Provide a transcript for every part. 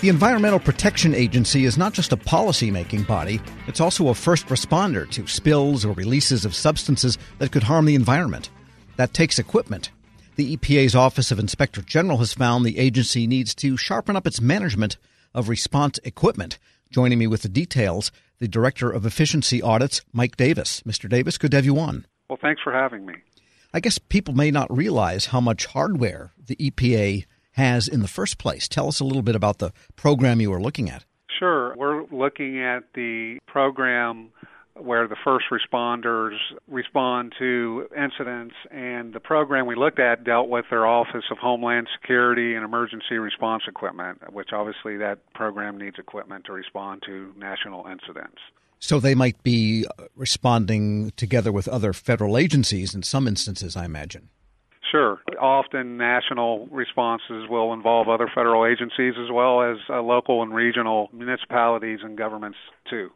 The Environmental Protection Agency is not just a policy making body, it's also a first responder to spills or releases of substances that could harm the environment. That takes equipment. The EPA's Office of Inspector General has found the agency needs to sharpen up its management of response equipment. Joining me with the details, the Director of Efficiency Audits, Mike Davis. Mr. Davis, good to have you on. Well, thanks for having me. I guess people may not realize how much hardware the EPA has in the first place. Tell us a little bit about the program you are looking at. Sure. We're looking at the program where the first responders respond to incidents, and the program we looked at dealt with their Office of Homeland Security and Emergency Response Equipment, which obviously that program needs equipment to respond to national incidents. So they might be responding together with other federal agencies in some instances, I imagine. Sure. Often national responses will involve other federal agencies as well as uh, local and regional municipalities and governments too.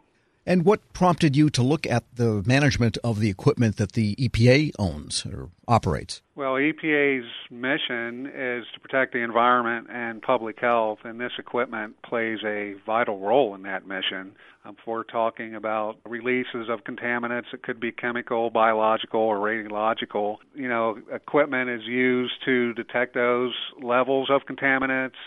And what prompted you to look at the management of the equipment that the EPA owns or operates? Well, EPA's mission is to protect the environment and public health, and this equipment plays a vital role in that mission. Um, if we're talking about releases of contaminants, it could be chemical, biological, or radiological. You know, equipment is used to detect those levels of contaminants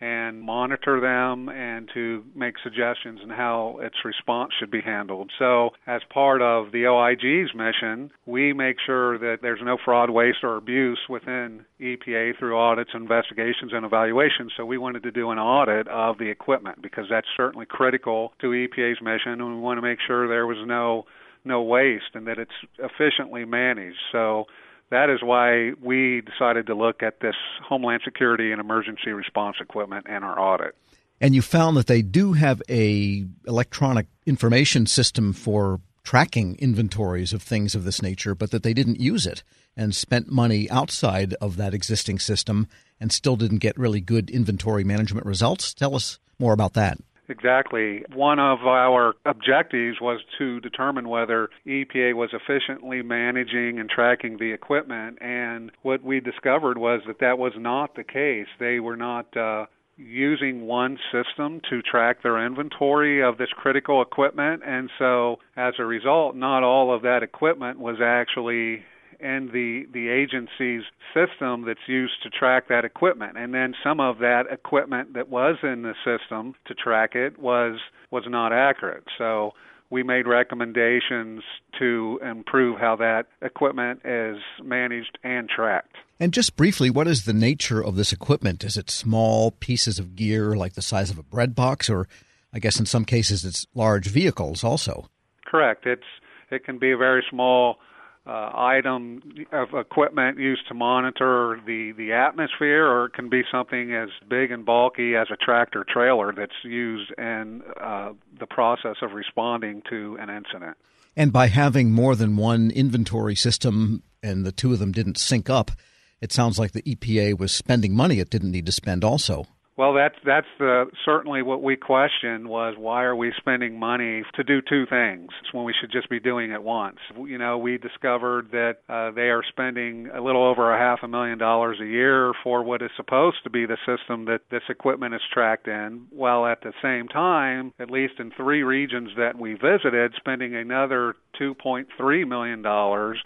and monitor them and to make suggestions on how its response should be handled. So, as part of the OIG's mission, we make sure that there's no fraud, waste, or abuse within EPA through audits, investigations, and evaluations. So, we wanted to do an audit of the equipment because that's certainly critical to EPA's mission, and we want to make sure there was no no waste and that it's efficiently managed. So that is why we decided to look at this Homeland Security and emergency response equipment in our audit. And you found that they do have a electronic information system for tracking inventories of things of this nature, but that they didn't use it and spent money outside of that existing system and still didn't get really good inventory management results. Tell us more about that. Exactly. One of our objectives was to determine whether EPA was efficiently managing and tracking the equipment, and what we discovered was that that was not the case. They were not uh, using one system to track their inventory of this critical equipment, and so as a result, not all of that equipment was actually and the the agency's system that's used to track that equipment and then some of that equipment that was in the system to track it was was not accurate so we made recommendations to improve how that equipment is managed and tracked. And just briefly, what is the nature of this equipment? Is it small pieces of gear like the size of a bread box, or I guess in some cases it's large vehicles also? Correct. It's it can be a very small uh, item of equipment used to monitor the, the atmosphere, or it can be something as big and bulky as a tractor trailer that's used in uh, the process of responding to an incident. And by having more than one inventory system and the two of them didn't sync up, it sounds like the EPA was spending money it didn't need to spend also. Well, that's that's the, certainly what we questioned was why are we spending money to do two things when we should just be doing it once? You know, we discovered that uh, they are spending a little over a half a million dollars a year for what is supposed to be the system that this equipment is tracked in, while at the same time, at least in three regions that we visited, spending another 2.3 million dollars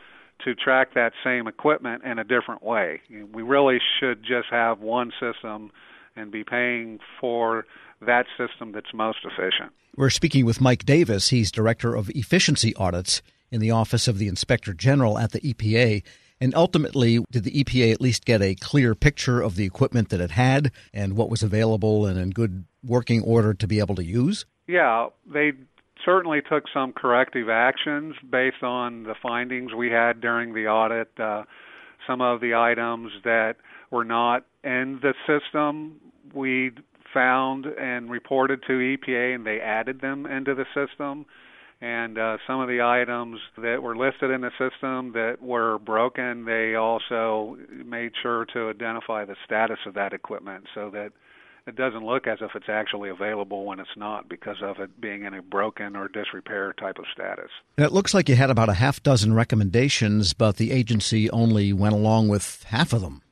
to track that same equipment in a different way. We really should just have one system and be paying for that system that's most efficient. We're speaking with Mike Davis. He's Director of Efficiency Audits in the Office of the Inspector General at the EPA. And ultimately, did the EPA at least get a clear picture of the equipment that it had and what was available and in good working order to be able to use? Yeah, they certainly took some corrective actions based on the findings we had during the audit. Uh, some of the items that were not in the system we found and reported to EPA, and they added them into the system. And uh, some of the items that were listed in the system that were broken, they also made sure to identify the status of that equipment so that it doesn't look as if it's actually available when it's not because of it being in a broken or disrepair type of status. And it looks like you had about a half dozen recommendations, but the agency only went along with half of them.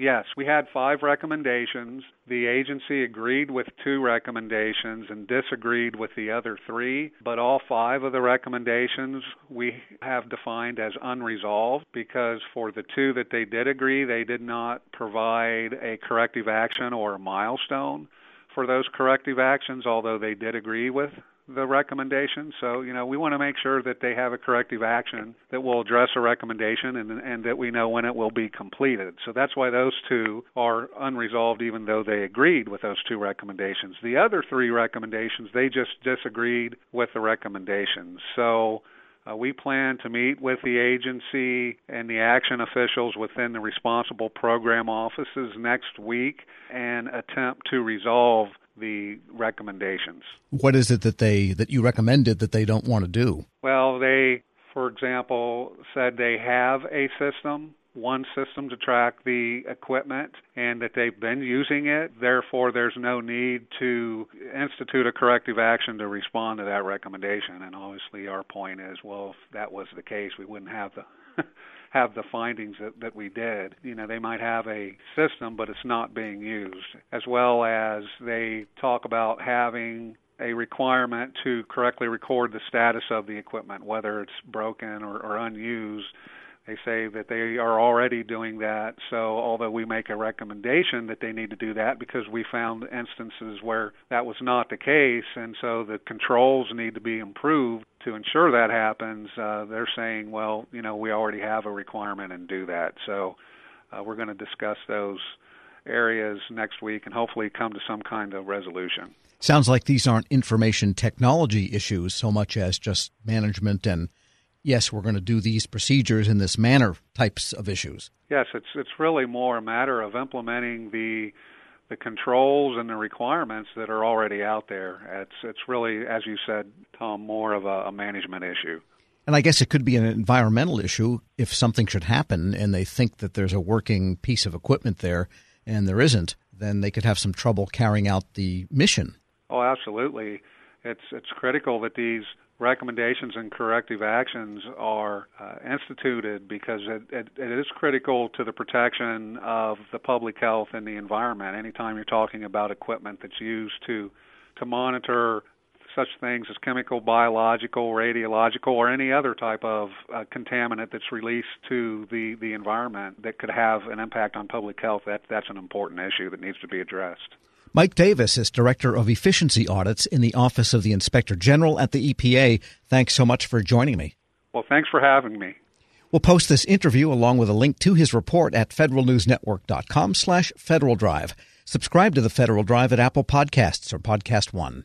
Yes, we had five recommendations. The agency agreed with two recommendations and disagreed with the other three, but all five of the recommendations we have defined as unresolved because for the two that they did agree, they did not provide a corrective action or a milestone for those corrective actions, although they did agree with the recommendation. So, you know, we want to make sure that they have a corrective action that will address a recommendation and, and that we know when it will be completed. So that's why those two are unresolved, even though they agreed with those two recommendations. The other three recommendations, they just disagreed with the recommendations. So, uh, we plan to meet with the agency and the action officials within the responsible program offices next week and attempt to resolve the recommendations. What is it that they that you recommended that they don't want to do? Well, they for example said they have a system one system to track the equipment and that they've been using it. Therefore, there's no need to institute a corrective action to respond to that recommendation. And obviously, our point is, well, if that was the case, we wouldn't have the have the findings that, that we did. You know, they might have a system, but it's not being used. As well as they talk about having a requirement to correctly record the status of the equipment, whether it's broken or, or unused they say that they are already doing that. So, although we make a recommendation that they need to do that because we found instances where that was not the case, and so the controls need to be improved to ensure that happens, uh, they're saying, well, you know, we already have a requirement and do that. So, uh, we're going to discuss those areas next week and hopefully come to some kind of resolution. Sounds like these aren't information technology issues so much as just management and yes, we're going to do these procedures in this manner types of issues. Yes, it's it's really more a matter of implementing the the controls and the requirements that are already out there. It's it's really, as you said, Tom, more of a, a management issue. And I guess it could be an environmental issue if something should happen and they think that there's a working piece of equipment there and there isn't, then they could have some trouble carrying out the mission. Oh, absolutely. It's it's critical that these recommendations and corrective actions are uh, instituted because it, it, it is critical to the protection of the public health and the environment. Anytime you're talking about equipment that's used to to monitor such things as chemical, biological, radiological, or any other type of uh, contaminant that's released to the, the environment that could have an impact on public health, that, that's an important issue that needs to be addressed. Mike Davis is Director of Efficiency Audits in the Office of the Inspector General at the EPA. Thanks so much for joining me. Well, thanks for having me. We'll post this interview along with a link to his report at federalnewsnetwork.com slash Federal Drive. Subscribe to the Federal Drive at Apple Podcasts or Podcast One.